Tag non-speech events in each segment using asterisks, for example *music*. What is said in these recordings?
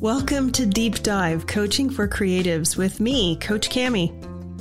Welcome to Deep Dive Coaching for Creatives with me, Coach Cami.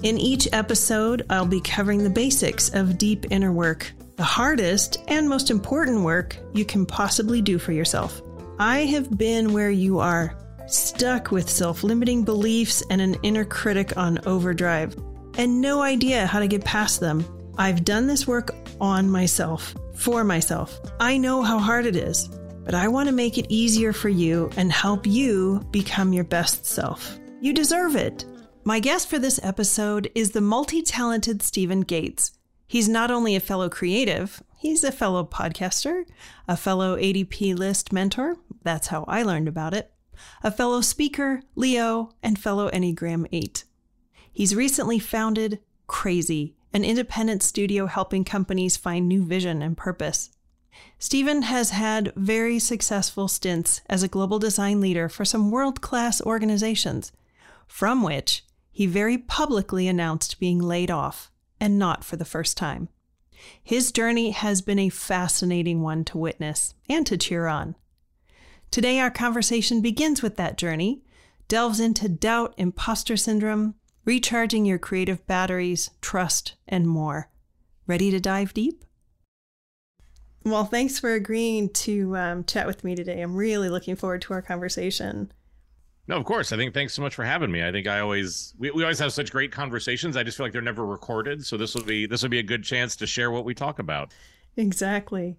In each episode, I'll be covering the basics of deep inner work, the hardest and most important work you can possibly do for yourself. I have been where you are, stuck with self limiting beliefs and an inner critic on overdrive, and no idea how to get past them. I've done this work on myself, for myself. I know how hard it is but I want to make it easier for you and help you become your best self. You deserve it. My guest for this episode is the multi talented Stephen Gates. He's not only a fellow creative, he's a fellow podcaster, a fellow ADP list mentor. That's how I learned about it. A fellow speaker, Leo, and fellow Enneagram 8. He's recently founded Crazy, an independent studio helping companies find new vision and purpose. Stephen has had very successful stints as a global design leader for some world class organizations, from which he very publicly announced being laid off, and not for the first time. His journey has been a fascinating one to witness and to cheer on. Today, our conversation begins with that journey, delves into doubt, imposter syndrome, recharging your creative batteries, trust, and more. Ready to dive deep? Well, thanks for agreeing to um, chat with me today. I'm really looking forward to our conversation. No, of course. I think thanks so much for having me. I think I always we, we always have such great conversations. I just feel like they're never recorded, so this will be this will be a good chance to share what we talk about. Exactly.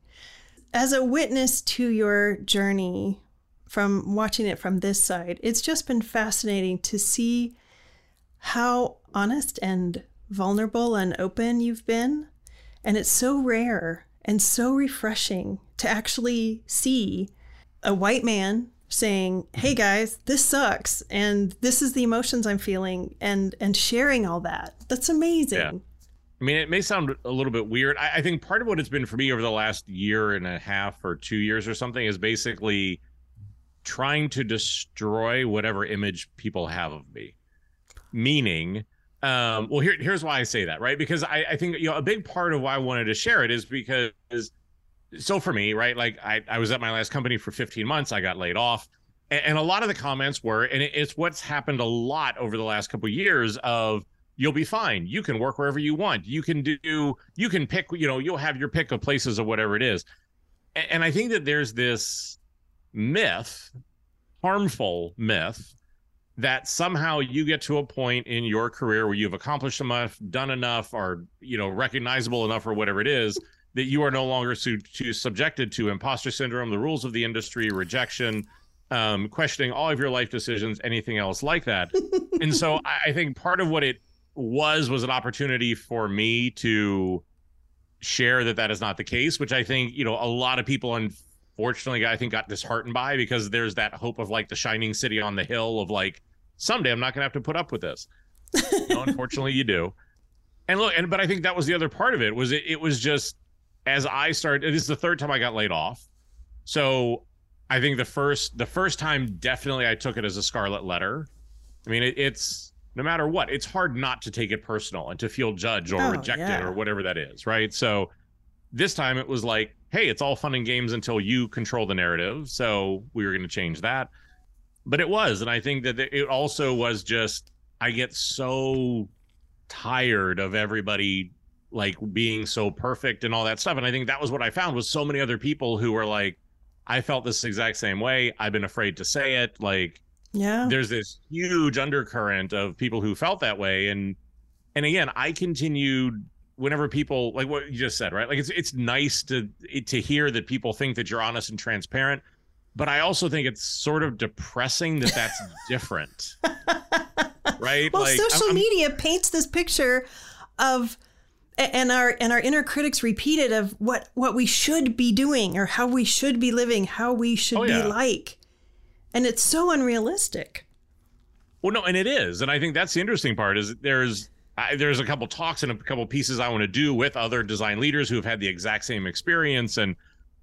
As a witness to your journey from watching it from this side, it's just been fascinating to see how honest and vulnerable and open you've been. And it's so rare and so refreshing to actually see a white man saying, "Hey guys, this sucks and this is the emotions I'm feeling," and and sharing all that. That's amazing. Yeah. I mean, it may sound a little bit weird. I, I, think part of what it's been for me over the last year and a half or two years or something is basically trying to destroy whatever image people have of me. Meaning, um, well, here, here's why I say that, right? Because I, I think you know a big part of why I wanted to share it is because so for me, right? Like I, I was at my last company for 15 months. I got laid off, and, and a lot of the comments were, and it, it's what's happened a lot over the last couple of years of you'll be fine. You can work wherever you want. You can do, you can pick, you know, you'll have your pick of places or whatever it is. And, and I think that there's this myth, harmful myth that somehow you get to a point in your career where you've accomplished enough, done enough, or you know recognizable enough, or whatever it is, that you are no longer su- to, subjected to imposter syndrome, the rules of the industry, rejection, um, questioning all of your life decisions, anything else like that. *laughs* and so I, I think part of what it was was an opportunity for me to share that that is not the case, which I think you know a lot of people unfortunately I think got disheartened by because there's that hope of like the shining city on the hill of like someday I'm not going to have to put up with this. *laughs* no, unfortunately, you do. And look, and but I think that was the other part of it was it, it was just as I started. This is the third time I got laid off, so I think the first the first time definitely I took it as a scarlet letter. I mean, it, it's no matter what, it's hard not to take it personal and to feel judged or oh, rejected yeah. or whatever that is, right? So this time it was like, hey, it's all fun and games until you control the narrative. So we were going to change that but it was, and I think that it also was just I get so tired of everybody like being so perfect and all that stuff, and I think that was what I found was so many other people who were like, I felt this exact same way. I've been afraid to say it, like. Yeah. There's this huge undercurrent of people who felt that way and and again, I continued whenever people like what you just said, right? Like it's it's nice to to hear that people think that you're honest and transparent, but I also think it's sort of depressing that that's *laughs* different. *laughs* right? Well, like, social I'm, media paints this picture of and our and our inner critics repeat it of what what we should be doing or how we should be living, how we should oh, yeah. be like. And it's so unrealistic. Well, no, and it is. And I think that's the interesting part is there's I, there's a couple talks and a couple pieces I want to do with other design leaders who have had the exact same experience and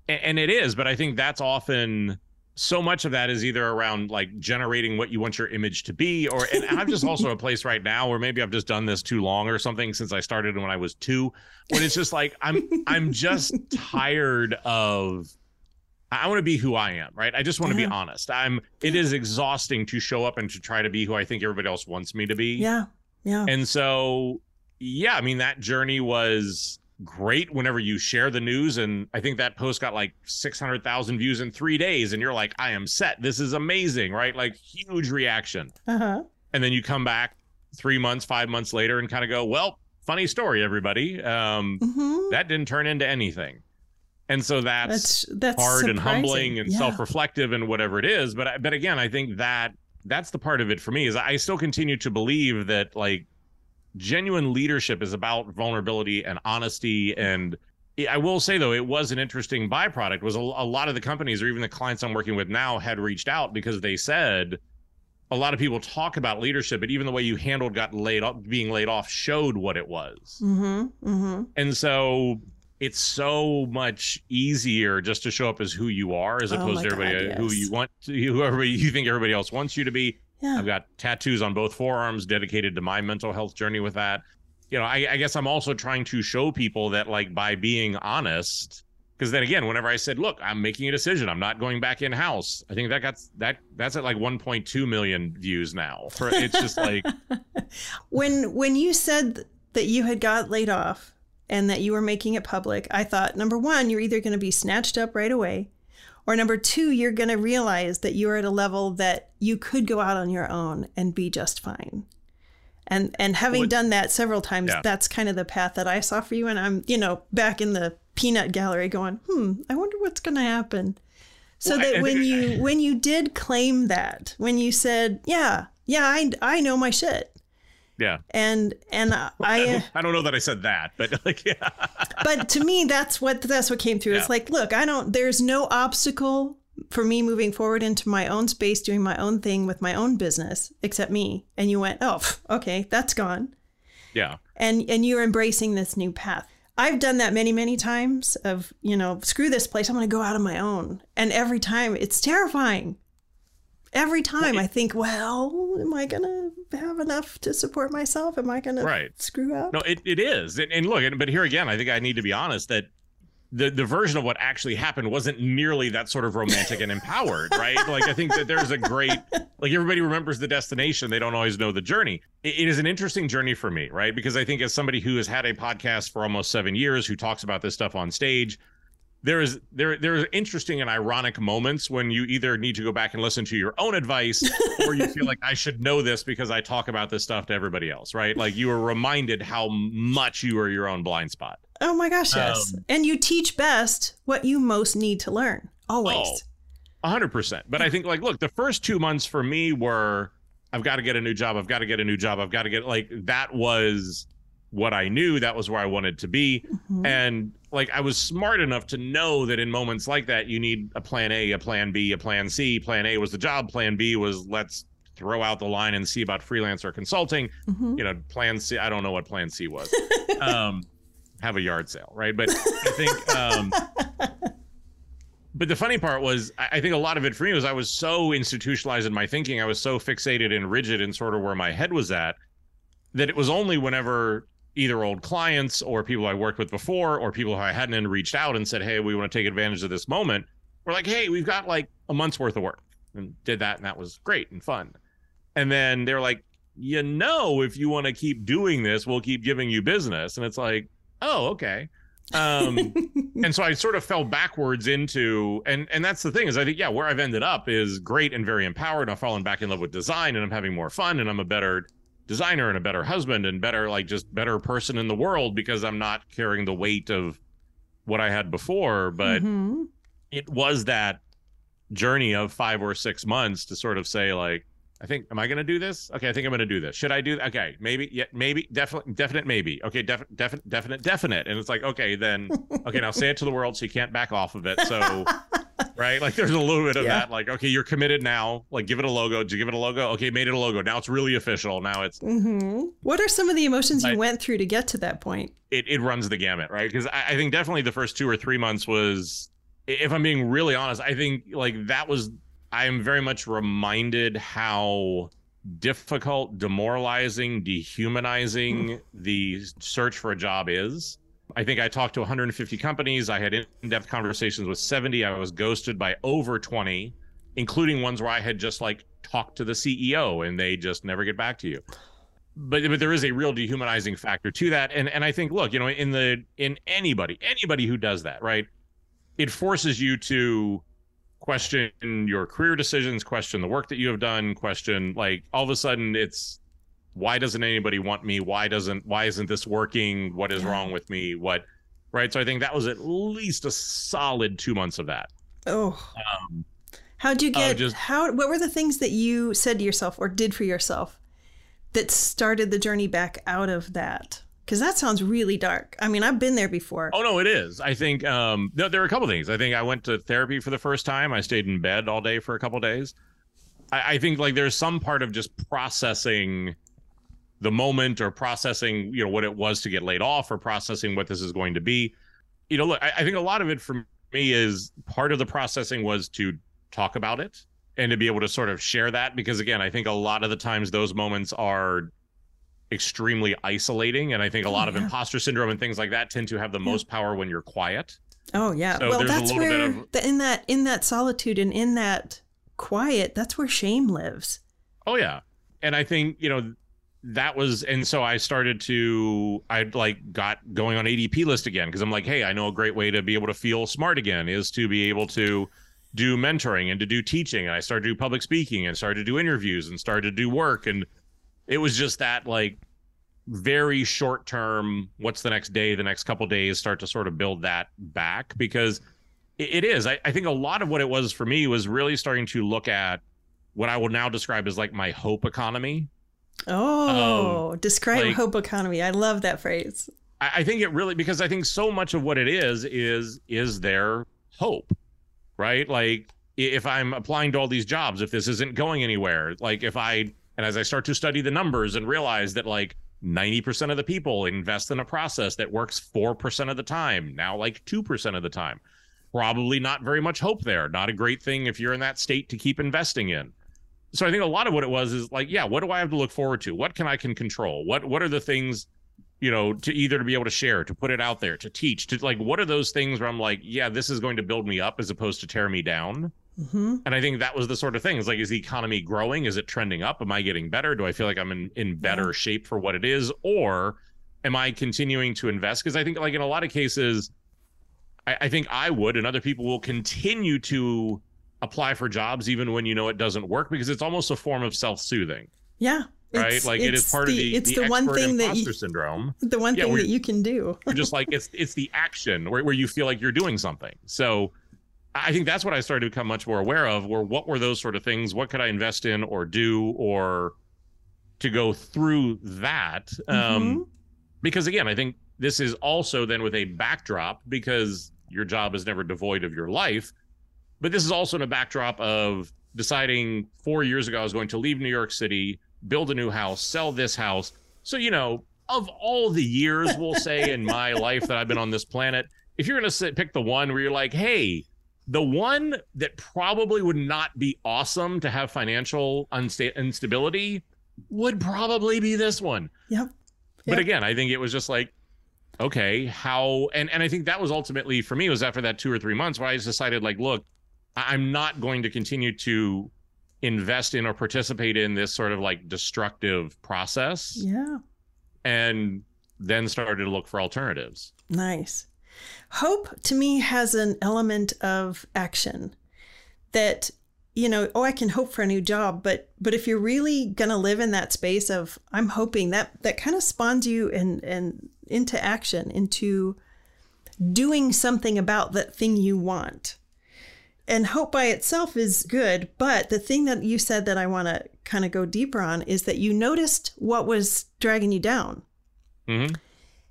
and it is but i think that's often so much of that is either around like generating what you want your image to be or and i'm just *laughs* also a place right now where maybe i've just done this too long or something since i started when i was two when it's just like i'm i'm just *laughs* tired of I want to be who I am, right? I just want to Yeah. be honest. I'm it is exhausting to show up and to try to be who I think everybody else wants me to be. Yeah. Yeah. And so, yeah, I mean, that journey was great whenever you share the news. And I think that post got like 600,000 views in three days. And you're like, I am set. This is amazing, right? Like, huge reaction. Uh-huh. And then you come back three months, five months later and kind of go, well, funny story, everybody. Um, hmm that didn't turn into anything. And so that's, That's that's hard and humbling and Yeah. self-reflective and whatever it is but but again i think that that's the part of it for me is i still continue to believe that like genuine leadership is about vulnerability and honesty and i will say though it was an interesting byproduct was a, a lot of the companies or even the clients i'm working with now had reached out because they said a lot of people talk about leadership but even the way you handled got laid off being laid off showed what it was Mm-hmm. Mm-hmm. and so it's so much easier just to show up as who you are as Oh opposed my to everybody God, who you want to whoever you think everybody else wants you to be. Yeah. I've got tattoos on both forearms dedicated to my mental health journey with that. You know, I, I guess I'm also trying to show people that like by being honest, because then again, whenever I said, look, I'm making a decision, I'm not going back in house. I think that got that that's at like 1.2 million views now. For it's just like *laughs* when when you said that you had got laid off and that you were making it public, I thought number one, you're either going to be snatched up right away, or number two, you're going to realize that you're at a level that you could go out on your own and be just fine. And and having Well, done that several times, Yeah. that's kind of the path that I saw for you. And I'm, you know, back in the peanut gallery going, hmm, I wonder what's going to happen. So Well, that I when you *laughs* when you did claim that, when you said, yeah, yeah, I I know my shit, yeah. and and I *laughs* I don't know that I said that, but *laughs* like yeah. but to me that's what that's what came through. It's like, look, I don't there's no obstacle for me moving forward into my own space, doing my own thing with my own business, except me. And you went, oh, okay, that's gone. Yeah. And and you're embracing this new path. I've done that many, many times of, you know, screw this place, I'm gonna go out on my own. And every time it's terrifying. Every time I think, well, am I gonna have enough to support myself? Am I gonna Right. screw up? No, it, it is. And, and look, but here again, I think I need to be honest that the, the version of what actually happened wasn't nearly that sort of romantic and empowered, right? Like, I think that there's a great, like, everybody remembers the destination. They don't always know the journey. It- it is an interesting journey for me, right? Because I think as somebody who has had a podcast for almost seven years, who talks about this stuff on stage, there is there there are interesting and ironic moments when you either need to go back and listen to your own advice *laughs* or you feel like I should know this because I talk about this stuff to everybody else, right? Like you are reminded how much you are your own blind spot. Oh my gosh, yes. Um, and you teach best what you most need to learn. Always. Oh. A hundred percent. But I think like, look, the first two months for me were I've got to get a new job. I've got to get a new job. I've got to get like that was what I knew. That was where I wanted to be. Mhm. And like I was smart enough to know that in moments like that, you need a plan A, a plan B, a plan C. Plan A was the job. Plan B was let's throw out the line and see about freelancer consulting. Mhm. You know, plan C. I don't know what plan C was. *laughs* um, have a yard sale, right? But I think. Um, but the funny part was, I I think a lot of it for me was I was so institutionalized in my thinking. I was so fixated and rigid in sort of where my head was at that it was only whenever either old clients or people I worked with before or people who I hadn't reached out and said, Hey, we want to take advantage of this moment. We're like, Hey, we've got like a month's worth of work and did that. And that was great and fun. And then they're like, you know, if you want to keep doing this, we'll keep giving you business. And it's like, oh, okay. Um, *laughs* and so I sort of fell backwards into, and and that's the thing is I think yeah, where I've ended up is great and very empowered. I've fallen back in love with design, and I'm having more fun, and I'm a better designer and a better husband and better like just better person in the world because I'm not carrying the weight of what I had before. But Mhm. it was that journey of five or six months to sort of say like i think am i going to do this okay i think i'm going to do this should i do that? okay maybe yeah maybe definitely definite maybe okay definite definite definite definite and it's like okay then *laughs* okay now say it to the world so you can't back off of it so *laughs* right like there's a little bit of Yeah. that like okay you're committed now like give it a logo did you give it a logo okay made it a logo now it's really official now it's Mhm. What are some of the emotions you I- went through to get to that point? it, it runs the gamut, right? Because I, I think definitely the first two or three months was, if I'm being really honest, I think like that was, I am very much reminded how difficult, demoralizing, dehumanizing *laughs* the search for a job is. I think I talked to 150 companies. I had in-depth conversations with 70. I was ghosted by over 20, including ones where I had just like talked to the CEO and they just never get back to you. But but there is a real dehumanizing factor to that. And and I think look, you know, in the in anybody, anybody who does that, right? It forces you to question your career decisions, question the work that you have done, question like all of a sudden it's why doesn't anybody want me? Why doesn't why isn't this working? What is yeah. wrong with me? What right? So I think that was at least a solid two months of that. Oh. Um, How'd you get? Uh, just, how? What were the things that you said to yourself or did for yourself that started the journey back out of that? Because that sounds really dark. I mean, I've been there before. Oh no, it is. I think um, there, there are a couple things. I think I went to therapy for the first time. I stayed in bed all day for a couple days. I, I think like there's some part of just processing the moment or processing, you know, what it was to get laid off or processing what this is going to be. You know, look, I, I think a lot of it for me is part of the processing was to talk about it and to be able to sort of share that because again, I think a lot of the times those moments are extremely isolating and I think a oh, lot oh, yeah. of imposter syndrome and things like that tend to have the yeah. most power when you're quiet. Oh yeah. So well, that's where of... the, in that in that solitude and in that quiet, that's where shame lives. Oh yeah. And I think, you know, that was and so I started to I like got going on ADP list again because I'm like, hey, I know a great way to be able to feel smart again is to be able to do mentoring and to do teaching. And I started to do public speaking and started to do interviews and started to do work. And it was just that like very short term, what's the next day, the next couple days, start to sort of build that back because it, it is. I, I think a lot of what it was for me was really starting to look at what I will now describe as like my hope economy Oh, um, describe like, hope economy. I love that phrase. I, I think it really because I think so much of what it is is is their hope, right? Like if I'm applying to all these jobs, if this isn't going anywhere, like if I and as I start to study the numbers and realize that like 90% of the people invest in a process that works 4% of the time, now like 2% of the time. Probably not very much hope there. Not a great thing if you're in that state to keep investing in so I think a lot of what it was is like, yeah, what do I have to look forward to? What can I can control? What what are the things, you know, to either to be able to share, to put it out there, to teach, to like, what are those things where I'm like, yeah, this is going to build me up as opposed to tear me down. Mm-hmm. And I think that was the sort of thing. It's like, is the economy growing? Is it trending up? Am I getting better? Do I feel like I'm in in better yeah. shape for what it is, or am I continuing to invest? Because I think, like in a lot of cases, I, I think I would, and other people will continue to apply for jobs even when you know it doesn't work because it's almost a form of self-soothing. Yeah. Right, like it is part the, of the it's the, the one thing that you, syndrome. The one yeah, thing that you can do. you're just like it's it's the action where, where you feel like you're doing something. So I think that's what I started to become much more aware of. Were what were those sort of things? What could I invest in or do or to go through that? Um, mm-hmm. Um, because again, I think this is also then with a backdrop because your job is never devoid of your life but this is also in a backdrop of deciding four years ago I was going to leave New York City, build a new house, sell this house. So, you know, of all the years, we'll say, in my *laughs* life that I've been on this planet, if you're going to pick the one where you're like, hey, the one that probably would not be awesome to have financial unsta- instability would probably be this one. Yep. yep. But again, I think it was just like, okay, how, and, and I think that was ultimately for me was after that two or three months where I just decided like, look, I'm not going to continue to invest in or participate in this sort of like destructive process. Yeah. And then started to look for alternatives. Nice. Hope to me has an element of action that you know, oh I can hope for a new job, but but if you're really going to live in that space of I'm hoping that that kind of spawns you and and into action, into doing something about that thing you want and hope by itself is good. But the thing that you said that I want to kind of go deeper on is that you noticed what was dragging you down. Mm-hmm.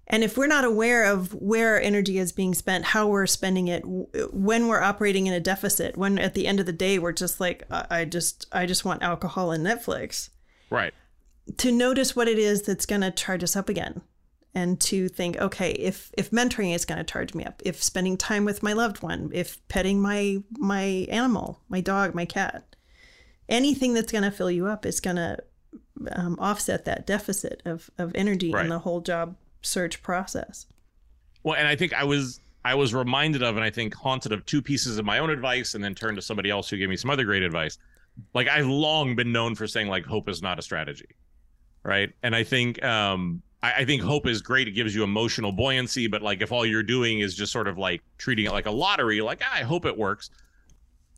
And if we're not aware of where our energy is being spent, how we're spending it, when we're operating in a deficit, when at the end of the day we're just like, I just, I just want alcohol and Netflix. Right. To notice what it is that's going to charge us up again and to think okay if if mentoring is going to charge me up if spending time with my loved one if petting my my animal my dog my cat anything that's going to fill you up is going to um, offset that deficit of of energy right. in the whole job search process Well, and I think I was I was reminded of and I think haunted of two pieces of my own advice and then turned to somebody else who gave me some other great advice. Like I've long been known for saying like hope is not a strategy. Right. And I think um I, I think hope is great. It gives you emotional buoyancy, but like if all you're doing is just sort of like treating it like a lottery, like ah, I hope it works,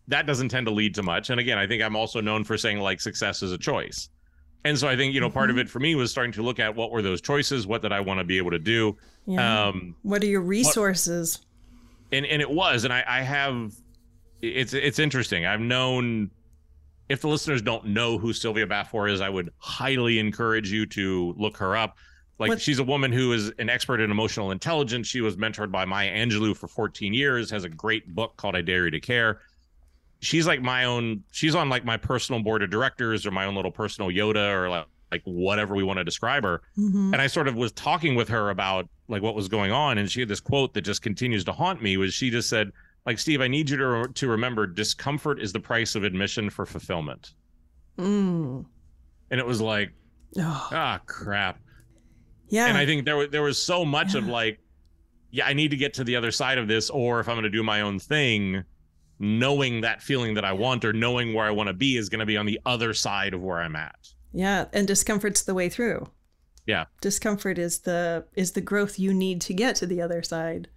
that doesn't tend to lead to much. And again, I think I'm also known for saying like success is a choice. And so I think, you know, part of Mhm. it for me was starting to look at what were those choices? What did I want to be able to do? Yeah. Um, what are your resources? and and it was, and I, I have it's it's interesting. I've known if the listeners don't know who Sylvia Baffour is, I would highly encourage you to look her up. Like What- she's a woman who is an expert in emotional intelligence. She was mentored by Maya Angelou for 14 years, has a great book called I Dare You to Care. She's like my own, she's on like my personal board of directors or my own little personal Yoda or like, like whatever we want to describe her Mhm. and I sort of was talking with her about like what was going on, and she had this quote that just continues to haunt me. Was she just said, like Steve, I need you to to remember, discomfort is the price of admission for fulfillment. Mm. And it was like, Oh, ah, crap. Yeah. And I think there was there was so much of like, yeah, I need to get to the other side of this, or if I'm going to do my own thing, knowing that feeling that I want or knowing where I want to be is going to be on the other side of where I'm at. yeah, and discomfort's the way through. Yeah. Discomfort is the is the growth you need to get to the other side.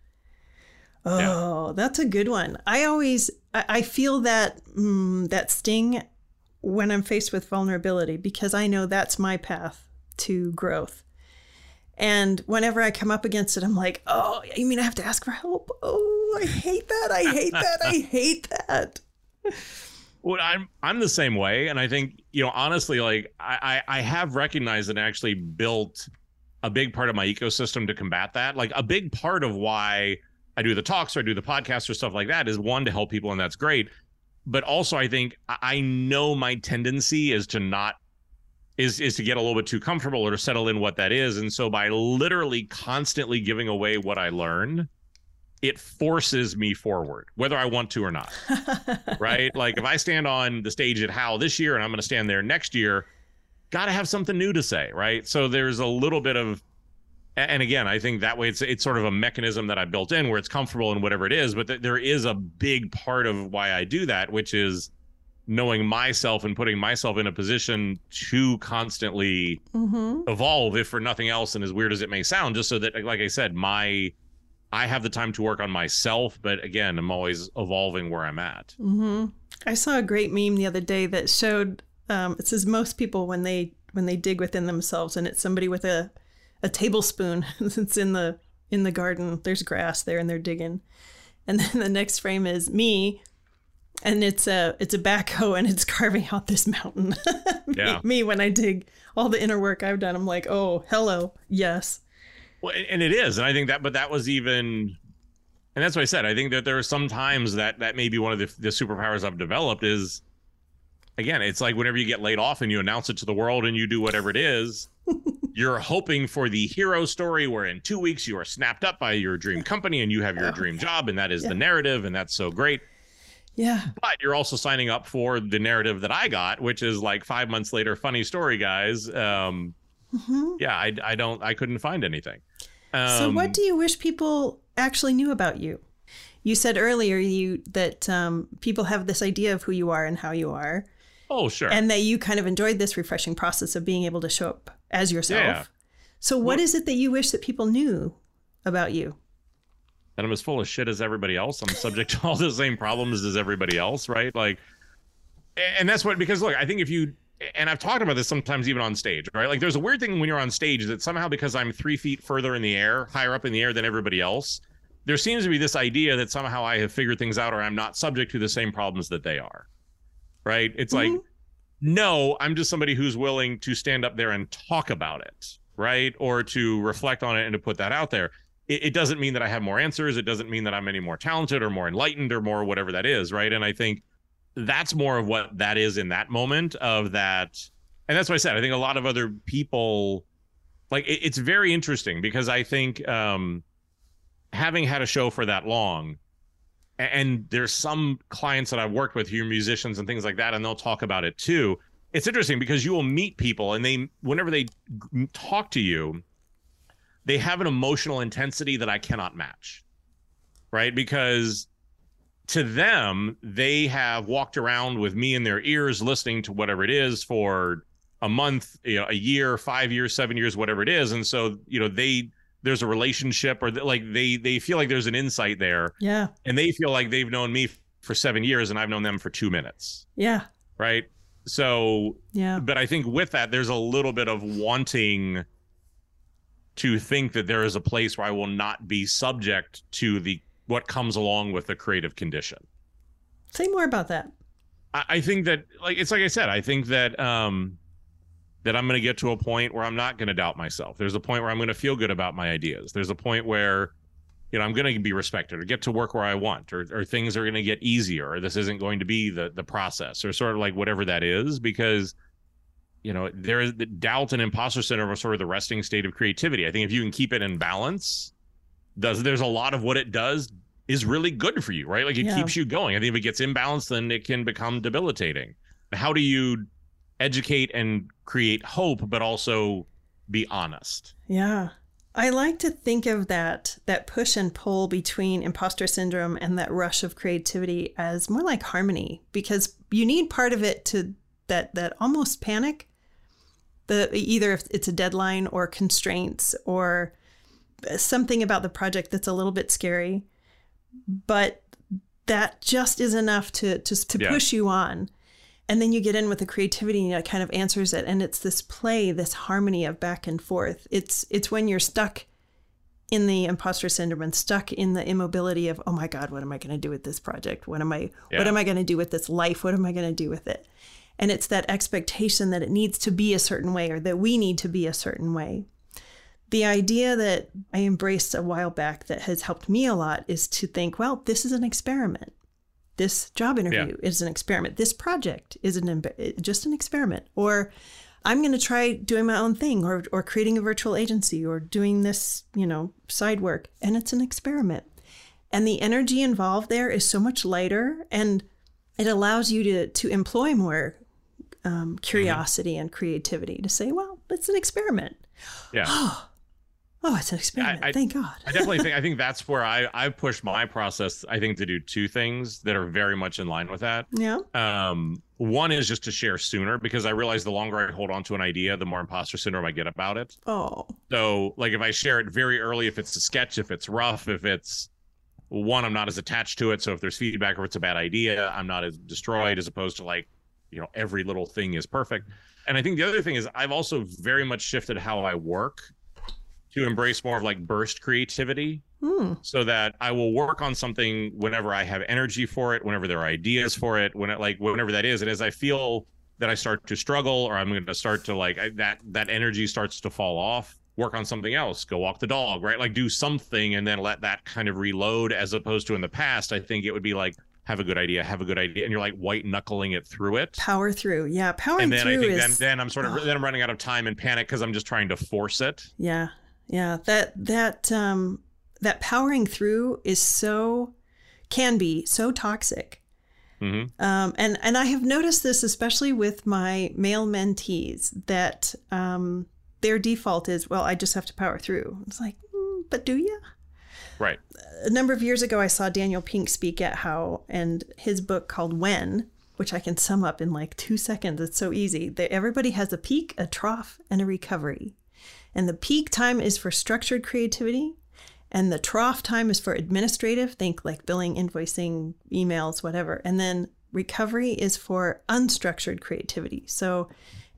Oh, that's a good one. I always I, I feel that mm, that sting when I'm faced with vulnerability because I know that's my path to growth. And whenever I come up against it, I'm like, oh, you mean I have to ask for help? Oh, I hate that. I hate that. I *laughs* hate that. Well, I'm I'm the same way, and I think you know honestly, like I I I have recognized and actually built a big part of my ecosystem to combat that. Like a big part of why I do the talks or I do the podcasts or stuff like that is one to help people, and that's great. But also, I think I know my tendency is to not is is to get a little bit too comfortable or to settle in what that is, and so by literally constantly giving away what I learn, it forces me forward, whether I want to or not *laughs* right? like if I stand on the stage at How this year and I'm going to stand there next year, got to have something new to say, right? So there's a little bit of, and again, I think that way it's it's sort of a mechanism that I built in where it's comfortable in whatever it is, but th- there is a big part of why I do that, which is knowing myself and putting myself in a position to constantly hmm evolve, if for nothing else, and as weird as it may sound, just so that, like I said, my I have the time to work on myself, but again, I'm always evolving where I'm at. hmm I saw a great meme the other day that showed um, it says most people when they when they dig within themselves, and it's somebody with a a tablespoon *laughs* that's in the in the garden. There's grass there, and they're digging, and then the next frame is me. And it's a it's a backhoe and it's *laughs* carving out this mountain. *laughs* me, Yeah. me when I dig all the inner work I've done, I'm like, oh, hello, yes. Well, and- it is, and I think that, but that was even, and that's what I said. I think that there are some times that that may be one of the, the superpowers I've developed is, again, it's like whenever you get laid off and you announce it to the world and you do whatever it is, *laughs* you're hoping for the hero story where in two weeks you are snapped up by your dream company and you have your Oh, dream job, and that is yeah. the narrative, and that's so great. Yeah. But you're also signing up for the narrative that I got, which is like five months later, funny story, guys. Um, hmm yeah, I, I don't, I couldn't find anything. Um, So, what do you wish people actually knew about you? You said earlier you that um, people have this idea of who you are and how you are, Oh, sure. and that you kind of enjoyed this refreshing process of being able to show up as yourself. Yeah. So, what Well- is it that you wish that people knew about you? That I'm as full of shit as everybody else. I'm subject to all the same problems as everybody else, right? Like, and that's what because look, I think if you and I've talked about this sometimes even on stage, right? Like, there's a weird thing when you're on stage that somehow because I'm three feet further in the air, higher up in the air than everybody else, there seems to be this idea that somehow I have figured things out or I'm not subject to the same problems that they are, right? It's like, Mhm. no, I'm just somebody who's willing to stand up there and talk about it, right? Or to reflect on it and to put that out there it, it doesn't mean that I have more answers. It doesn't mean that I'm any more talented or more enlightened or more whatever that is, right? And I think that's more of what that is in that moment of that. And that's what I said. I think a lot of other people like it, it's very interesting because I think um having had a show for that long and there's some clients that I've worked with who are musicians and things like that, and they'll talk about it too. It's interesting because you will meet people and they, whenever they talk to you, they have an emotional intensity that I cannot match. Right? Because to them, they have walked around with me in their ears listening to whatever it is for a month, you know, a year, 5 years, 7 years, whatever it is. And so, you know, they there's a relationship or like they they feel like there's an insight there. Yeah. And they feel like they've known me for 7 years and I've known them for 2 minutes. Yeah. Right? So, yeah. But I think with that there's a little bit of wanting to think that there is a place where I will not be subject to the what comes along with the creative condition. Say more about that. I, I think that like it's like I said, I think that um that I'm going to get to a point where I'm not going to doubt myself. There's a point where I'm going to feel good about my ideas. There's a point where you know I'm going to be respected or get to work where I want or or things are going to get easier or this isn't going to be the the process or sort of like whatever that is because you know there is the doubt and imposter syndrome are sort of the resting state of creativity. I think if you can keep it in balance, does there's a lot of what it does is really good for you, right? Like it Yeah. keeps you going. I think if it gets imbalanced, then it can become debilitating. How do you educate and create hope, but also be honest? Yeah. I like to think of that that push and pull between imposter syndrome and that rush of creativity as more like harmony because you need part of it to that that almost panic the either if it's a deadline or constraints or something about the project that's a little bit scary. But that just is enough to to, to Yeah. push you on. And then you get in with the creativity and it kind of answers it. And it's this play this harmony of back and forth. It's it's when you're stuck in the imposter syndrome and stuck in the immobility of oh my god what am i going to do with this project? What am i what am i going to do with this life? What am i going to do with it and it's that expectation that it needs to be a certain way or that we need to be a certain way the idea that i embraced a while back that has helped me a lot is to think well this is an experiment this job interview is an experiment. This project is an just an experiment. Or I'm going to try doing my own thing or, or creating a virtual agency or doing this, you know, side work. And it's an experiment. And the energy involved there is so much lighter and it allows you to, to employ more um, curiosity and creativity to say, well, it's an experiment. Yeah. *gasps* Oh, it's an experiment. I- Thank God. I definitely think *laughs* I think that's where I I pushed my process. I think to do two things that are very much in line with that. yeah. Um, one is just to share sooner because I realize the longer I hold on to an idea, the more imposter syndrome I get about it. Oh, So, like, if I share it very early, if it's a sketch, if it's rough, if it's one, I'm not as attached to it. So, if there's feedback or it's a bad idea, I'm not as destroyed as opposed to like, you know, every little thing is perfect. And I think the other thing is I've also very much shifted how I work to embrace more of like burst creativity hmm. so that I will work on something whenever I have energy for it, whenever there are ideas for it, when it like whenever that is, and as I feel that I start to struggle or I'm going to start to like I, that that energy starts to fall off, work on something else, go walk the dog, right? Like do something and then let that kind of reload. As opposed to in the past, I think it would be like have a good idea, have a good idea, and you're like white knuckling it through it. Power through. Yeah. Powering through. And then I think is... then, then I'm sort of then I'm running out of time and panic because I'm just trying to force it. Yeah. Yeah. That that um that powering through is so can be so toxic. hmm Um and and I have noticed this especially with my male mentees that um their default is well I just have to power through. It's like mm, but do you? Right. a number of years ago, I saw Daniel Pink speak at How, and his book called When, which I can sum up in like two seconds. It's so easy. That everybody has a peak, a trough, and a recovery. And the peak time is for structured creativity, and the trough time is for administrative, think like billing, invoicing, emails, whatever. And then recovery is for unstructured creativity. So,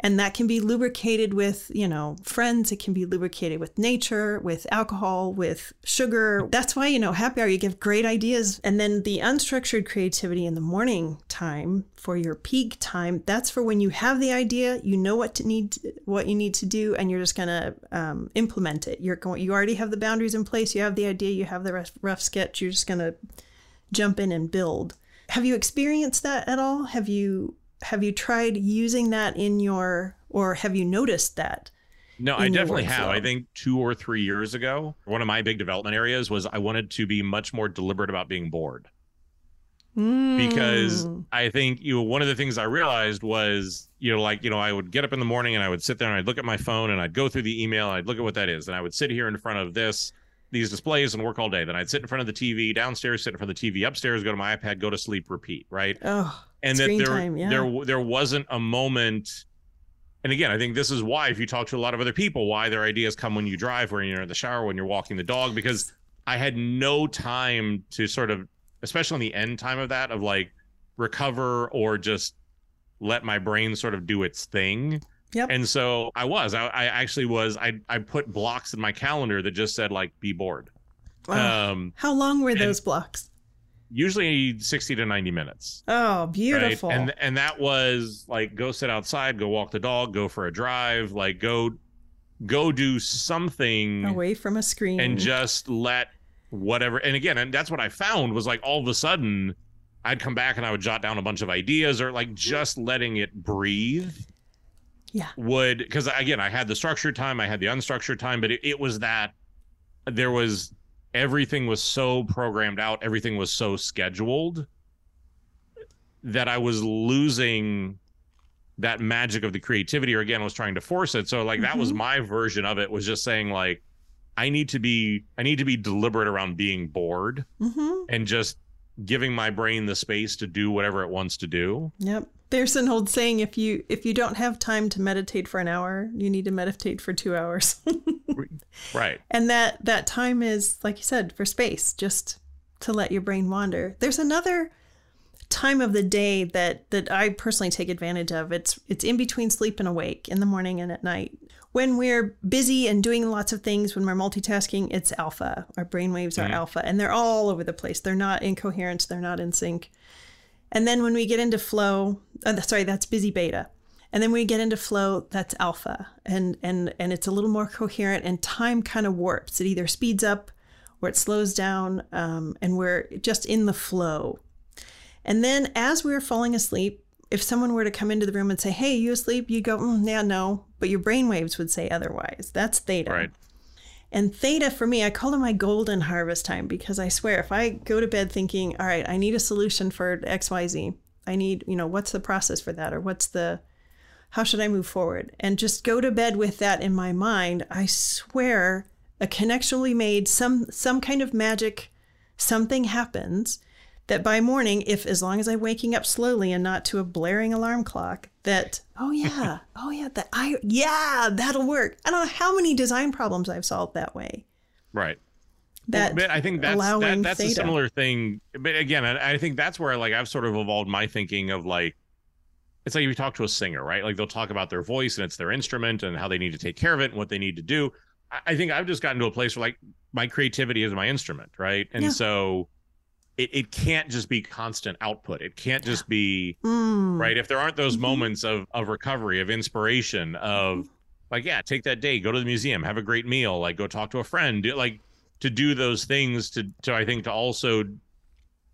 and that can be lubricated with, you know, friends. It can be lubricated with nature, with alcohol, with sugar. That's why, you know, happy hour, you give great ideas. And then the unstructured creativity in the morning time for your peak time, that's for when you have the idea, you know what to need, what you need to do, and you're just going to um, implement it. You're going, you already have the boundaries in place. You have the idea, you have the rough, rough sketch. You're just going to jump in and build. Have you experienced that at all? Have you have you tried using that in your or have you noticed that? No, I definitely have. I think two or three years ago, one of my big development areas was I wanted to be much more deliberate about being bored. because Mm. I think you know one of the things I realized was you know like you know I would get up in the morning and I would sit there and I'd look at my phone and I'd go through the email and I'd look at what that is and I would sit here in front of this these displays and work all day. Then I'd sit in front of the TV downstairs sit in front of the TV upstairs go to my iPad go to sleep repeat right? Oh, and that there time, yeah. there there wasn't a moment and again i think this is why if you talk to a lot of other people why their ideas come when you drive when you're in the shower when you're walking the dog because i had no time to sort of especially in the end time of that of like recover or just let my brain sort of do its thing Yep. and so i was i, I actually was I, I put blocks in my calendar that just said like be bored Oh, um how long were those blocks? usually 60 to 90 minutes Oh, beautiful. Right? And and that was like go sit outside, go walk the dog, go for a drive, like go go do something Away from a screen. and just let whatever and again, and that's what I found was like all of a sudden I'd come back and I would jot down a bunch of ideas or like just letting it breathe Yeah. would because again I had the structured time, I had the unstructured time, but it, it was that there was everything was so programmed out, everything was so scheduled that I was losing that magic of the creativity or again I was trying to force it. So like that was Mhm. my version of it was just saying like I need to be I need to be deliberate around being bored mm-hmm. and just giving my brain the space to do whatever it wants to do. Yep. There's an old saying: if you if you don't have time to meditate for an hour, you need to meditate for two hours. *laughs* Right. and that that time is, like you said, for space, just to let your brain wander. There's another time of the day that that I personally take advantage of. It's it's in between sleep and awake, in the morning and at night. When we're busy and doing lots of things, when we're multitasking, it's alpha. Our brain waves are mm-hmm. alpha, and they're all over the place. They're not in coherence. They're not in sync. And then when we get into flow, uh, sorry, that's busy beta. And then when we get into flow, that's alpha. And and and it's a little more coherent and time kind of warps. It either speeds up or it slows down um, and we're just in the flow. And then as we're falling asleep, if someone were to come into the room and say, "Hey, you asleep?" You go, mm, "Yeah, no," but your brain waves would say otherwise. That's theta. Right. And theta for me, I call it my golden harvest time because I swear if I go to bed thinking, all right, I need a solution for XYZ, I need, you know, what's the process for that or what's the, how should I move forward? And just go to bed with that in my mind, I swear a connection will be made, some, some kind of magic, something happens that by morning, if as long as I'm waking up slowly and not to a blaring alarm clock, that oh yeah, *laughs* oh yeah, that I yeah, that'll work. I don't know how many design problems I've solved that way. Right. That but I think that's that, allowing that's a similar thing. But again, I, I think that's where like I've sort of evolved my thinking of like it's like if you talk to a singer, right? Like they'll talk about their voice and it's their instrument and how they need to take care of it and what they need to do. I, I think I've just gotten to a place where like my creativity is my instrument, right? And Yeah. so it, it can't just be constant output. It can't just be Mm, right if there aren't those Mhm. moments of of recovery of inspiration of like yeah take that day go to the museum have a great meal like go talk to a friend do, like to do those things to to i think to also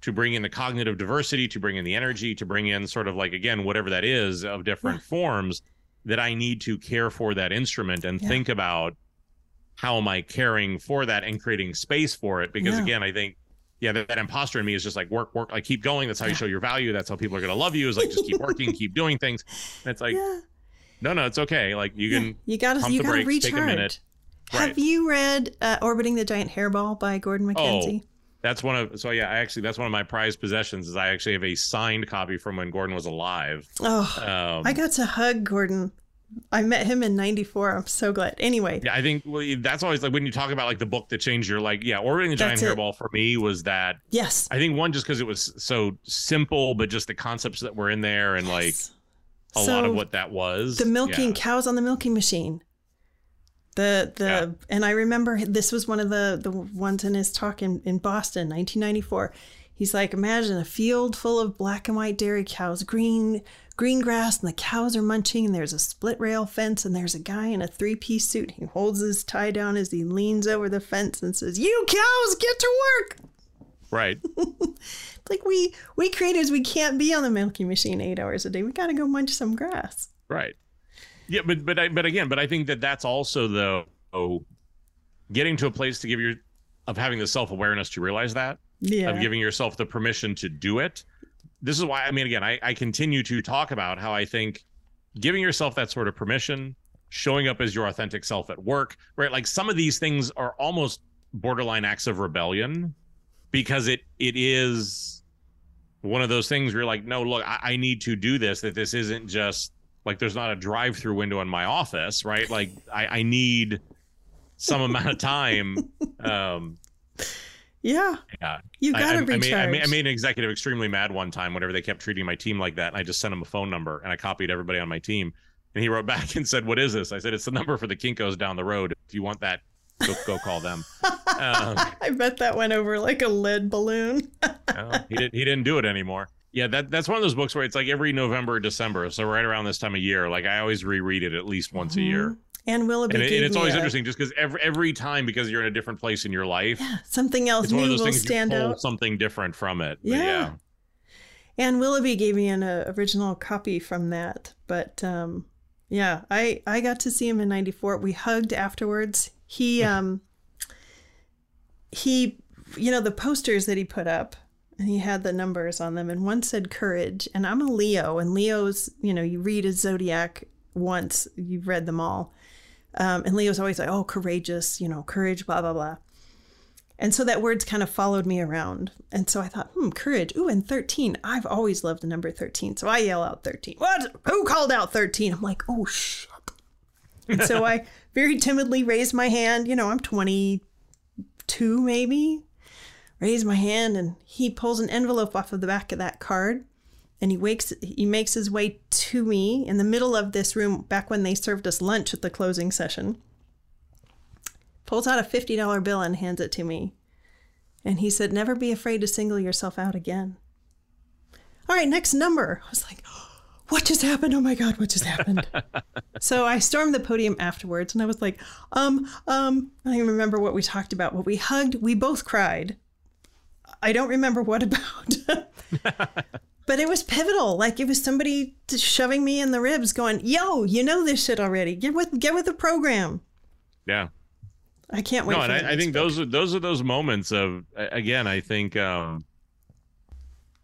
to bring in the cognitive diversity to bring in the energy to bring in sort of like again whatever that is of different forms that i need to care for that instrument and Yeah. think about how am i caring for that and creating space for it because Yeah. again i think yeah, that, that imposter in me is just like work, work, like keep going. That's how you show your value. That's how people are gonna love you. Is like just keep *laughs* working, keep doing things. And it's like, yeah, no, no, it's okay. Like you yeah. can, you gotta you gotta brakes, take recharge. a minute. Have Right. you read uh, "Orbiting the Giant Hairball" by Gordon MacKenzie? that's one of. So yeah, I actually that's one of my prized possessions. Is I actually have a signed copy from when Gordon was alive. Oh, Um, I got to hug Gordon. I met him in '94. I'm so glad. Anyway, yeah, I think well, that's always like when you talk about like the book that changed your like yeah, orbiting the giant That's it. hairball for me was that yes, I think one just because it was so simple, but just the concepts that were in there and like Yes. a So, lot of what that was. the milking Yeah. cows on the milking machine. The the Yeah. and I remember this was one of the the ones in his talk in, in Boston, 1994. He's like, imagine a field full of black and white dairy cows, green green grass, and the cows are munching, and there's a split rail fence, and there's a guy in a three piece suit. He holds his tie down as he leans over the fence and says, "You cows, get to work!" right. *laughs* Like we we creators, we can't be on the milking machine eight hours a day. We got to go munch some grass. Right. Yeah, but but I but again, but I think that that's also though oh, getting to a place to give your of having the self awareness to realize that Yeah. of giving yourself the permission to do it this is why I mean again, I, I continue to talk about how I think giving yourself that sort of permission, showing up as your authentic self at work, right? Like some of these things are almost borderline acts of rebellion because it it is one of those things where you're like, no, look, I, I need to do this, that this isn't just like there's not a drive through window in my office, right? Like I, I need some amount of time. *laughs* Um yeah. Yeah. You I, I, recharge. made, I, made, I made an executive extremely mad one time whenever they kept treating my team like that. And I just sent him a phone number and I copied everybody on my team. And he wrote *laughs* back and said, What is this? I said, It's the number for the Kinkos down the road. If you want that, go, go call them. Um, *laughs* I bet that went over like a lead balloon. *laughs* he, did, he didn't do it anymore. Yeah, that, that's one of those books where it's like every November or December. So right around this time of year, like I always reread it at least once a year. And Willoughby And, it- and it's always a- interesting just because every, every time, because you're in a different place in your life, Yeah, something else it's one of new will stand out. something different from it. Yeah. yeah. And Willoughby gave me an uh, original copy from that. But um, yeah, I I got to see him in '94. We hugged afterwards. He *laughs* um he you know the posters that he put up and he had the numbers on them and one said courage and i'm a leo and leo's you know you read a zodiac once you've read them all um, and leo's always like oh courageous you know courage blah blah blah. And so that word's kind of followed me around. And so i thought hmm courage. Ooh and 13 i've always loved the number 13 so i yell out 13 what? Who called out 13 i'm like oh shut and so i *laughs* very timidly raised my hand. You know i'm 22 maybe. Raise my hand and he pulls an envelope off of the back of that card and he wakes he makes his way to me in the middle of this room back when they served us lunch at the closing session. Pulls out a $50 bill and hands it to me. And he said never be afraid to single yourself out again. All right next number. I was like *gasps* what just happened? Oh my god what just happened? *laughs* So i stormed the podium afterwards and i was like um um i don't even remember what we talked about. What we hugged we both cried. I don't remember what about. *laughs* but it was pivotal. Like it was somebody shoving me in the ribs, going, "Yo, you know this shit already. Get with get with the program." Yeah. I can't wait. no, for and I, I think book. those are those are those moments of again. I think, um,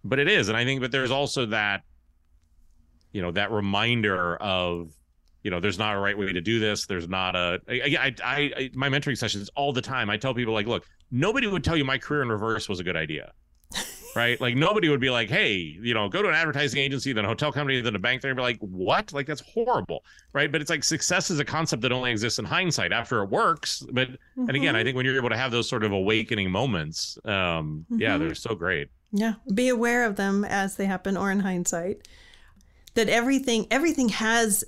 but it is, and I think, but there's also that, you know, that reminder of, you know, there's not a right way to do this. There's not a. I, I, I, I my mentoring sessions all the time. I tell people like, look, nobody would tell you my career in reverse was a good idea. Right, like nobody would be like, "Hey, you know, go to an advertising agency, then a hotel company, then a bank." They'd be like, "What? Like that's horrible." right? But it's like success is a concept that only exists in hindsight after it works. But and again, I Mhm. think when you're able to have those sort of awakening moments, um, yeah, Mhm. they're so great. Yeah, be aware of them as they happen or in hindsight. That everything everything has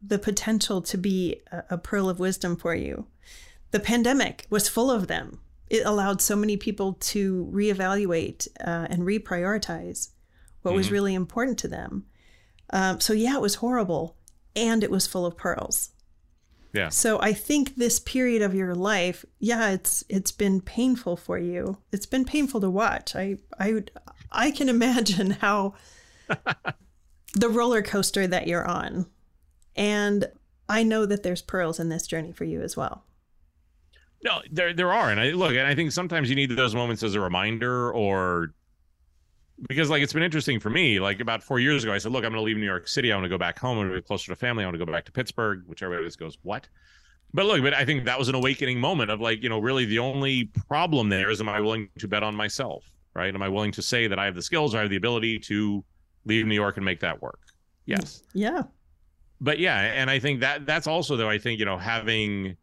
the potential to be a, a pearl of wisdom for you. The pandemic was full of them. It allowed so many people to reevaluate uh, and reprioritize what was Mhm. really important to them. Um, so yeah, it was horrible, and it was full of pearls. Yeah. So I think this period of your life, yeah, it's it's been painful for you. It's been painful to watch. I I I can *laughs* imagine how *laughs* the roller coaster that you're on. And I know that there's pearls in this journey for you as well. No, there there are, and I look, and I think sometimes you need those moments as a reminder, or because like it's been interesting for me. Like about four years ago, I said, "Look, I'm going to leave New York City. I want to go back home. I want to be closer to family. I want to go back to Pittsburgh." Which everybody just goes, "What?" But look, but I think that was an awakening moment of like, you know, really the only problem there is, am I willing to bet on myself? Right? Am I willing to say that I have the skills, or I have the ability to leave New York and make that work? Yes Yeah. but yeah and i think that that's also though i think you know having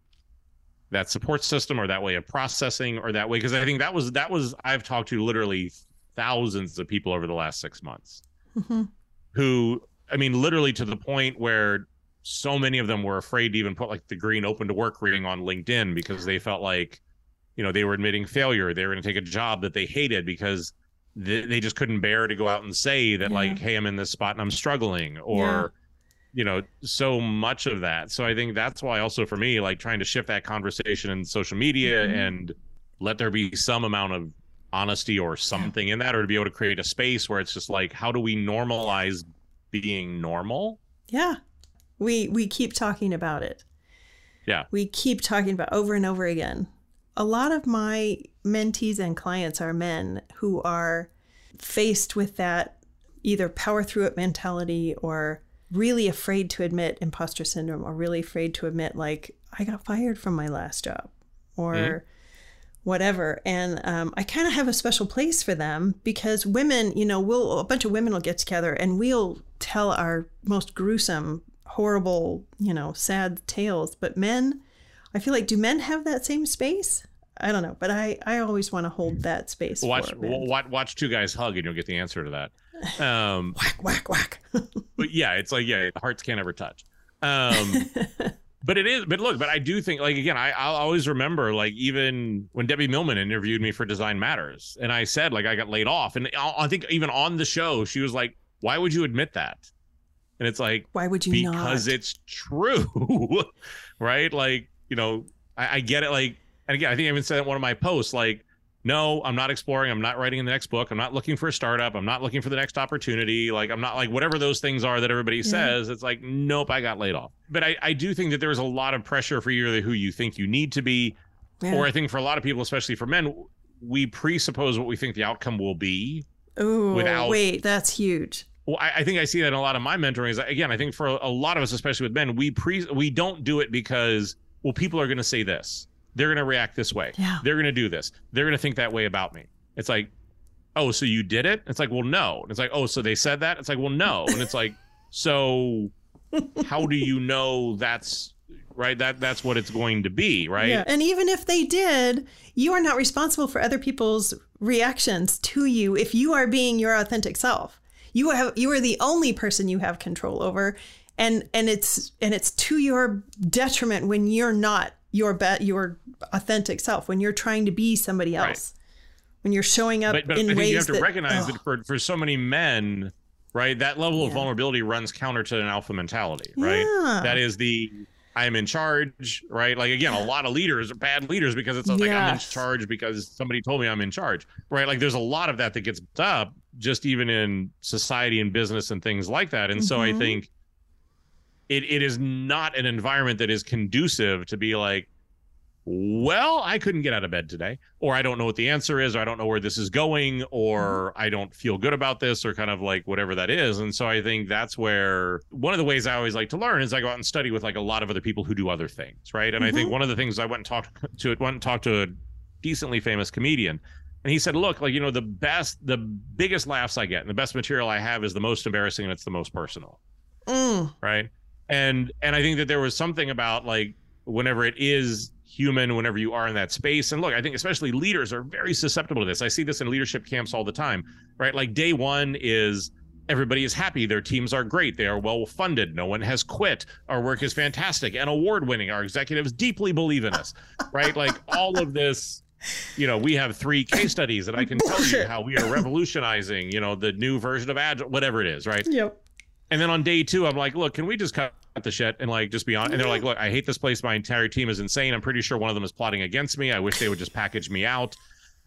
that support system or that way of processing or that way because i think that was that was i've talked to literally thousands of people over the last six months hmm who i mean literally to the point where so many of them were afraid to even put like the green open to work reading on linkedin because they felt like you know they were admitting failure they were going to take a job that they hated because they, they just couldn't bear to go out and say that Yeah. like hey i'm in this spot and i'm struggling or Yeah. You know so much of that so i think that's why also for me like trying to shift that conversation in social media Mhm. and let there be some amount of honesty or something in that or to be able to create a space where it's just like how do we normalize being normal Yeah. We we keep talking about it. Yeah. We keep talking about over and over again. A lot of my mentees and clients are men who are faced with that either power through it mentality or really afraid to admit imposter syndrome or really afraid to admit like I got fired from my last job or mm-hmm. whatever. And um, I kind of have a special place for them because women, you know, we'll a bunch of women will get together and we'll tell our most gruesome, horrible, you know, sad tales. But men, I feel like do men have that same space? I don't know, but I I always want to hold that space. Watch watch watch two guys hug and you'll get the answer to that. Um, whack whack whack. *laughs* but yeah, it's like yeah, hearts can't ever touch. Um, *laughs* but it is. But look, but I do think like again, I I'll always remember like even when Debbie Millman interviewed me for Design Matters, and I said like I got laid off, and I think even on the show she was like, "Why would you admit that?" And it's like, "Why would you?" Because not? Because it's true, *laughs* right? Like you know, I, I get it. Like and again, I think I even said in one of my posts, like, no, I'm not exploring. I'm not writing in the next book. I'm not looking for a startup. I'm not looking for the next opportunity. Like, I'm not like whatever those things are that everybody yeah. says. It's like, nope, I got laid off. But I, I do think that there is a lot of pressure for you to who you think you need to be. Yeah. Or I think for a lot of people, especially for men, we presuppose what we think the outcome will be. Oh, without wait, that's huge. Well, I, I, think I see that in a lot of my mentoring. Is again, I think for a, a lot of us, especially with men, we pre we don't do it because well, people are going to say this they're going to react this way. Yeah. They're going to do this. They're going to think that way about me. It's like, oh, so you did it? It's like, well, no. And it's like, oh, so they said that? It's like, well, no. And it's like, *laughs* so how do you know that's right? That that's what it's going to be, right? Yeah. And even if they did, you are not responsible for other people's reactions to you if you are being your authentic self. You have you are the only person you have control over and and it's and it's to your detriment when you're not your bet your authentic self when you're trying to be somebody else right. when you're showing up but, but in I ways you have to that, recognize that for, for so many men right that level yeah. of vulnerability runs counter to an alpha mentality right yeah. that is the i'm in charge right like again a lot of leaders are bad leaders because it's like yes. i'm in charge because somebody told me i'm in charge right like there's a lot of that that gets up just even in society and business and things like that and mm-hmm. so i mm-hmm. think it, it is not an environment that is conducive to be like well i couldn't get out of bed today or i don't know what the answer is or i don't know where this is going or mm-hmm. i don't feel good about this or kind of like whatever that is and so i think that's where one of the ways i always like to learn is i go out and study with like a lot of other people who do other things right and mm-hmm. i think mm-hmm. one of the things i went and talked *laughs* to it went and talked to a decently famous comedian and he said look like you know the best the biggest laughs i get and the best material i have is the most embarrassing and it's the most personal mm. right and and i think that there was something about like whenever it is human whenever you are in that space and look i think especially leaders are very susceptible to this. I see this in leadership camps all the time right? Like day one is everybody is happy their teams are great they are well funded no one has quit our work is fantastic and award winning our executives deeply believe in us right? Like all of this you know we have three case studies that i can tell you how we are revolutionizing you know the new version of agile whatever it is right? Yep and then on day two, I'm like, look, can we just cut the shit and like just be on? And they're like, look, I hate this place. My entire team is insane. I'm pretty sure one of them is plotting against me. I wish they would just package me out.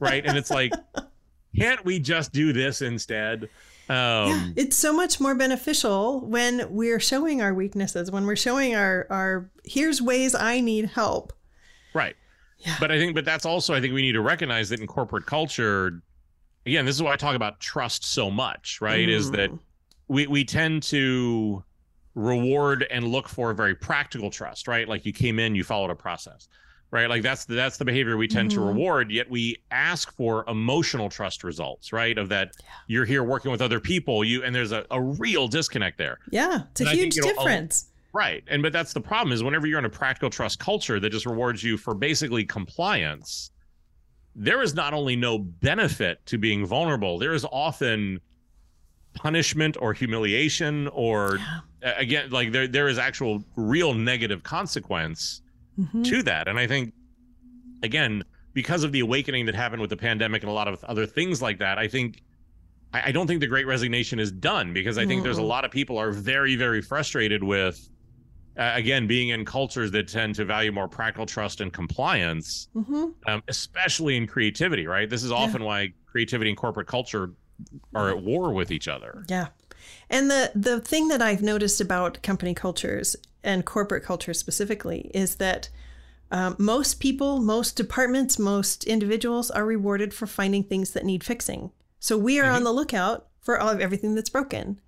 Right. And it's like, *laughs* can't we just do this instead? Um, yeah, it's so much more beneficial when we're showing our weaknesses, when we're showing our, our here's ways I need help. Right. Yeah. But I think, but that's also, I think we need to recognize that in corporate culture, again, this is why I talk about trust so much, right? Mm. Is that we we tend to reward and look for a very practical trust, right? Like you came in, you followed a process, right? Like that's the, that's the behavior we tend mm-hmm. to reward. Yet we ask for emotional trust results, right? Of that yeah. you're here working with other people, you and there's a, a real disconnect there. Yeah, it's and a huge think, you know, difference. right, and but that's the problem is whenever you're in a practical trust culture that just rewards you for basically compliance, there is not only no benefit to being vulnerable, there is often punishment or humiliation or yeah. again like there there is actual real negative consequence mm-hmm. to that and i think again because of the awakening that happened with the pandemic and a lot of other things like that i think i, I don't think the great resignation is done because i think mm-hmm. there's a lot of people are very very frustrated with uh, again being in cultures that tend to value more practical trust and compliance mm-hmm. um, especially in creativity right this is often yeah. why creativity and corporate culture are at war with each other. Yeah. And the the thing that I've noticed about company cultures and corporate culture specifically is that um, most people, most departments, most individuals are rewarded for finding things that need fixing. So we are mm-hmm. on the lookout for all of everything that's broken.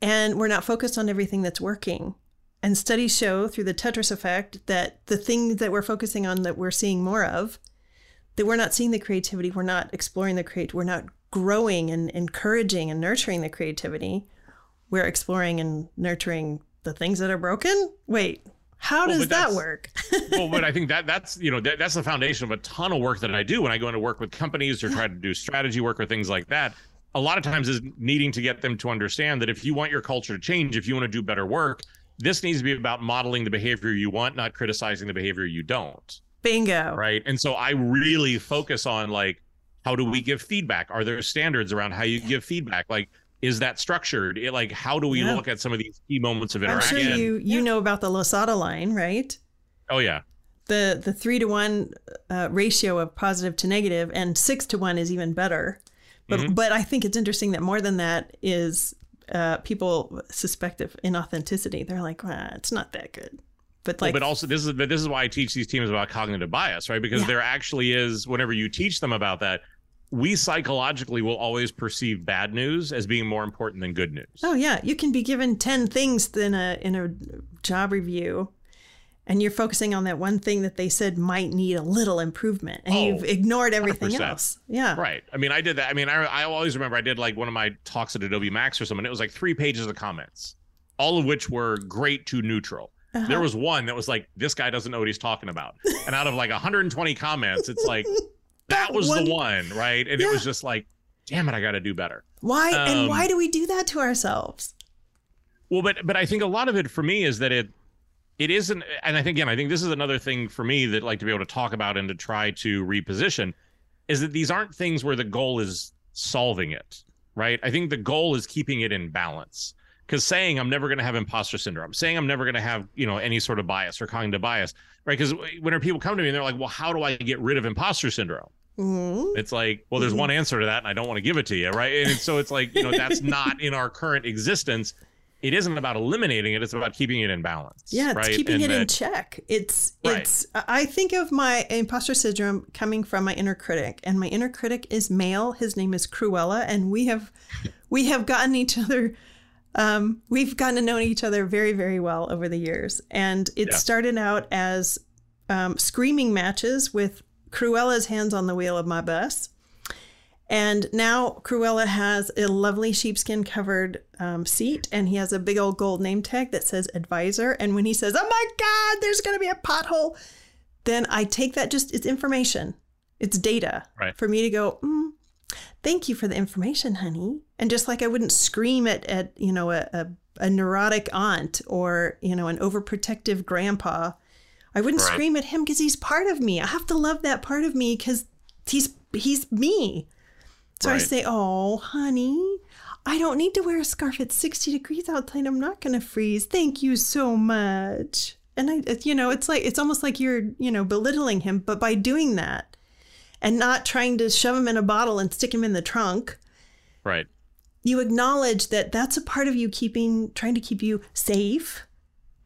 And we're not focused on everything that's working. And studies show through the Tetris effect that the things that we're focusing on that we're seeing more of, that we're not seeing the creativity, we're not exploring the create, we're not growing and encouraging and nurturing the creativity. We're exploring and nurturing the things that are broken. Wait, how does well, that work? *laughs* well, but I think that that's you know that, that's the foundation of a ton of work that I do when I go into work with companies or try to do strategy work or things like that. A lot of times is needing to get them to understand that if you want your culture to change, if you want to do better work, this needs to be about modeling the behavior you want, not criticizing the behavior you don't. Bingo. Right. And so I really focus on like, how do we give feedback? Are there standards around how you give feedback? Like, is that structured? It, like, how do we yeah. look at some of these key moments of interaction? I'm sure you you yeah. know about the Losada line, right? Oh yeah. The the three to one uh, ratio of positive to negative, and six to one is even better. But mm-hmm. but I think it's interesting that more than that is uh, people suspect of inauthenticity. They're like, well, it's not that good. But like, well, but also this is but this is why I teach these teams about cognitive bias, right? Because yeah. there actually is whenever you teach them about that, we psychologically will always perceive bad news as being more important than good news. Oh yeah, you can be given 10 things in a in a job review and you're focusing on that one thing that they said might need a little improvement and oh, you've ignored everything 100%. else. Yeah. Right. I mean i did that. I mean I, I always remember i did like one of my talks at adobe max or something it was like three pages of comments all of which were great to neutral. Uh-huh. there was one that was like this guy doesn't know what he's talking about. And out of like 120 comments it's like *laughs* that, that was one... the one right? And yeah. it was just like damn it i gotta do better. Why um, and why do we do that to ourselves? Well but but i think a lot of it for me is that it it isn't and i think again i think this is another thing for me that like to be able to talk about and to try to reposition is that these aren't things where the goal is solving it right? I think the goal is keeping it in balance. Because saying i'm never going to have imposter syndrome saying i'm never going to have you know any sort of bias or cognitive bias right? Because whenever people come to me and they're like well how do i get rid of imposter syndrome mm-hmm. it's like well there's mm-hmm. one answer to that and i don't want to give it to you right and so it's like you know that's not in our current existence it isn't about eliminating it it's about keeping it in balance yeah it's right? keeping and it that, in check it's it's i think of my imposter syndrome coming from my inner critic and my inner critic is male his name is cruella and we have *laughs* we have gotten each other um, we've gotten to know each other very very well over the years and it yeah. started out as um, screaming matches with cruella's hands on the wheel of my bus and now Cruella has a lovely sheepskin covered um, seat, and he has a big old gold name tag that says advisor. And when he says, "Oh my God, there's going to be a pothole," then I take that just it's information, it's data right. for me to go. Mm, Thank you for the information, honey. And just like I wouldn't scream at at you know a, a, a neurotic aunt or you know an overprotective grandpa, I wouldn't right. scream at him because he's part of me. I have to love that part of me because he's he's me. So right. I say, Oh, honey, I don't need to wear a scarf. It's 60 degrees outside. I'm not going to freeze. Thank you so much. And I, you know, it's like, it's almost like you're, you know, belittling him. But by doing that and not trying to shove him in a bottle and stick him in the trunk. Right. You acknowledge that that's a part of you keeping, trying to keep you safe,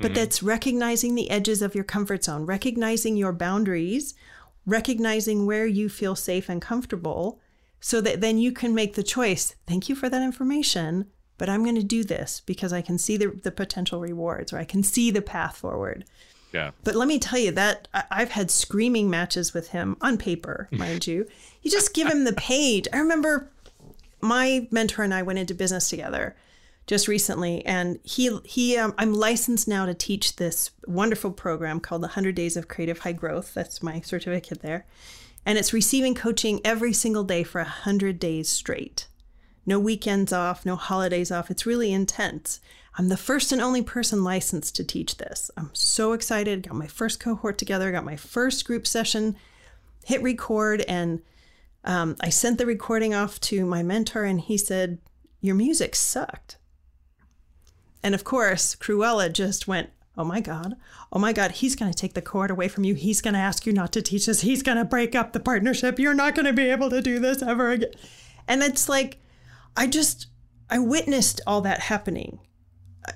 but mm-hmm. that's recognizing the edges of your comfort zone, recognizing your boundaries, recognizing where you feel safe and comfortable so that then you can make the choice. Thank you for that information, but I'm going to do this because I can see the, the potential rewards or I can see the path forward. Yeah. But let me tell you that I've had screaming matches with him on paper, *laughs* mind you. You just give him the page. I remember my mentor and I went into business together just recently, and he he um, I'm licensed now to teach this wonderful program called the 100 Days of Creative High Growth. That's my certificate there and it's receiving coaching every single day for 100 days straight. No weekends off, no holidays off. It's really intense. I'm the first and only person licensed to teach this. I'm so excited. Got my first cohort together, got my first group session, hit record, and um, I sent the recording off to my mentor, and he said, Your music sucked. And of course, Cruella just went, Oh my God. Oh my God. He's going to take the cord away from you. He's going to ask you not to teach us. He's going to break up the partnership. You're not going to be able to do this ever again. And it's like, I just, I witnessed all that happening.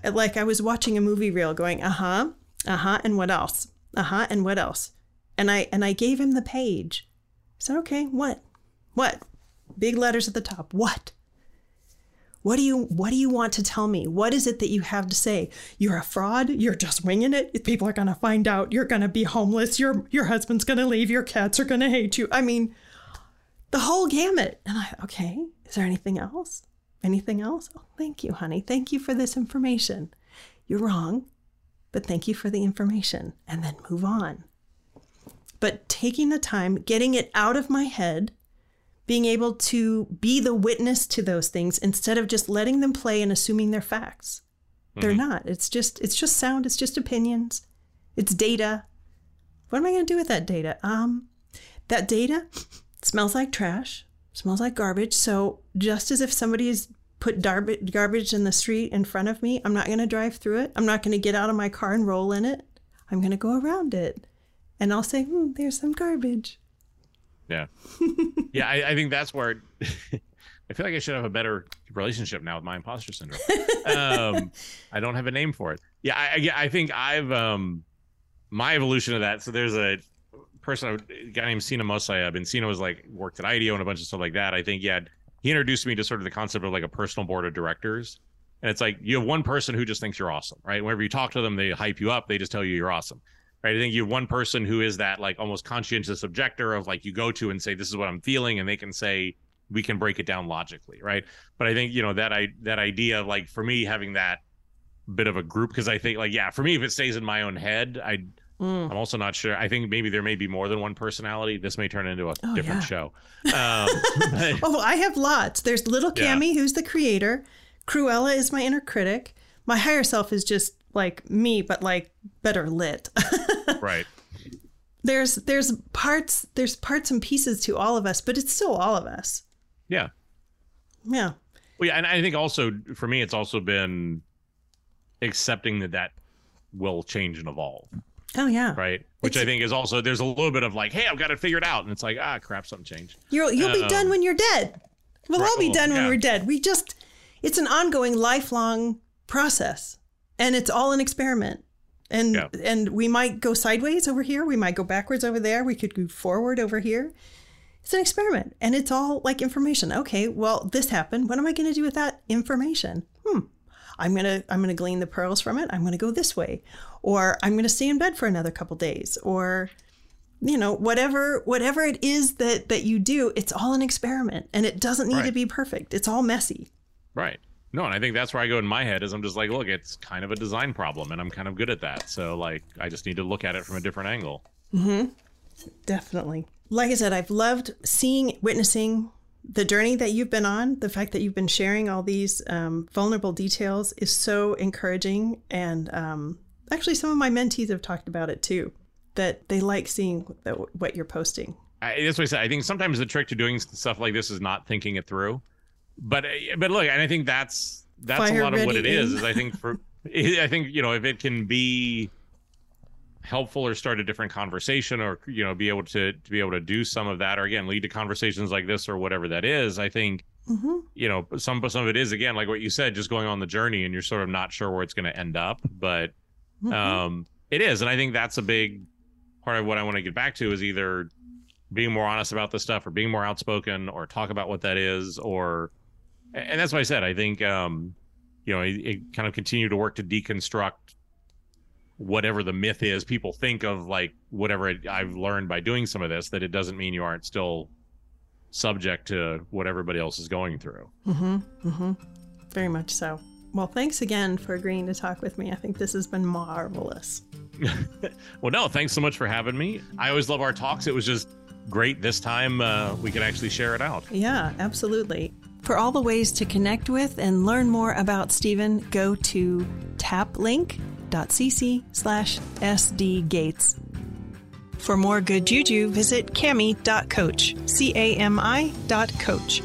Like I was watching a movie reel going, uh huh, uh huh, and what else? Uh huh, and what else? And I, and I gave him the page. I said, okay, what? What? Big letters at the top. What? What do you what do you want to tell me? What is it that you have to say? You're a fraud. You're just winging it. People are going to find out. You're going to be homeless. Your your husband's going to leave. Your cats are going to hate you. I mean, the whole gamut. And I okay, is there anything else? Anything else? Oh, thank you, honey. Thank you for this information. You're wrong, but thank you for the information and then move on. But taking the time, getting it out of my head being able to be the witness to those things instead of just letting them play and assuming they're facts. Mm-hmm. They're not. It's just it's just sound, it's just opinions. It's data. What am I going to do with that data? Um that data *laughs* smells like trash, smells like garbage. So just as if somebody has put garbage garbage in the street in front of me, I'm not going to drive through it. I'm not going to get out of my car and roll in it. I'm going to go around it. And I'll say, hmm, there's some garbage. Yeah. *laughs* yeah, I, I, think that's where *laughs* I feel like I should have a better relationship now with my imposter syndrome. um, I don't have a name for it. Yeah, I, I think I've um, my evolution of that. So there's a person, a guy named Sina Mossayeb, and Sina was like worked at IDEO and a bunch of stuff like that. I think yeah, he introduced me to sort of the concept of like a personal board of directors. And it's like you have one person who just thinks you're awesome, right? Whenever you talk to them, they hype you up. They just tell you you're awesome right? I think you have one person who is that like almost conscientious objector of like you go to and say this is what I'm feeling, and they can say we can break it down logically, right? But I think you know that I that idea of like for me having that bit of a group because I think like yeah for me if it stays in my own head I mm. I'm also not sure I think maybe there may be more than one personality this may turn into a oh, different yeah. show. *laughs* Um, but, oh, I have lots. There's little Cami yeah. who's the creator. Cruella is my inner critic. My higher self is just like me, but like better lit. *laughs* right. There's there's parts there's parts and pieces to all of us, but it's still all of us. Yeah. Yeah. Well, yeah, and I think also for me, it's also been accepting that that will change and evolve. Oh yeah. Right. Which it's, I think is also there's a little bit of like, hey, I've got it figured out, and it's like, ah, crap, something changed. You'll you'll um, be done when you're dead. We'll right, all be done yeah. when we're dead. We just it's an ongoing, lifelong process and it's all an experiment. And yeah. and we might go sideways over here. We might go backwards over there. We could go forward over here. It's an experiment. And it's all like information. Okay well this happened. What am i going to do with that information? Hmm. I'm going to i'm going to glean the pearls from it. I'm going to go this way. Or i'm going to stay in bed for another couple days. Or you know whatever whatever it is that that you do it's all an experiment. And it doesn't need right. to be perfect. It's all messy. Right no, and I think that's where I go in my head is I'm just like, look, it's kind of a design problem, and I'm kind of good at that. So like, I just need to look at it from a different angle. Hmm. Definitely. Like I said, I've loved seeing, witnessing the journey that you've been on. The fact that you've been sharing all these um, vulnerable details is so encouraging, and um, actually, some of my mentees have talked about it too. That they like seeing what you're posting. I, that's what I said. I think sometimes the trick to doing stuff like this is not thinking it through but but look, and I think that's that's Fire a lot of what it is. Is I think for *laughs* I think you know if it can be helpful or start a different conversation or you know be able to to be able to do some of that or again lead to conversations like this or whatever that is i think mm-hmm. you know some some of it is again like what you said just going on the journey and you're sort of not sure where it's going to end up but mm-hmm. um it is and i think that's a big part of what i want to get back to is either being more honest about this stuff or being more outspoken or talk about what that is or and that's what I said. I think, um, you know, it, it, kind of continued to work to deconstruct whatever the myth is. People think of like whatever it, I've learned by doing some of this that it doesn't mean you aren't still subject to what everybody else is going through. Mm-hmm. Mm-hmm. Very much so. Well, thanks again for agreeing to talk with me. I think this has been marvelous. *laughs* well, no, thanks so much for having me. I always love our talks. It was just great this time. Uh, we could actually share it out. Yeah, absolutely. For all the ways to connect with and learn more about Stephen, go to taplink.cc slash sdgates. For more good juju, visit cami.coach, C-A-M-I dot coach.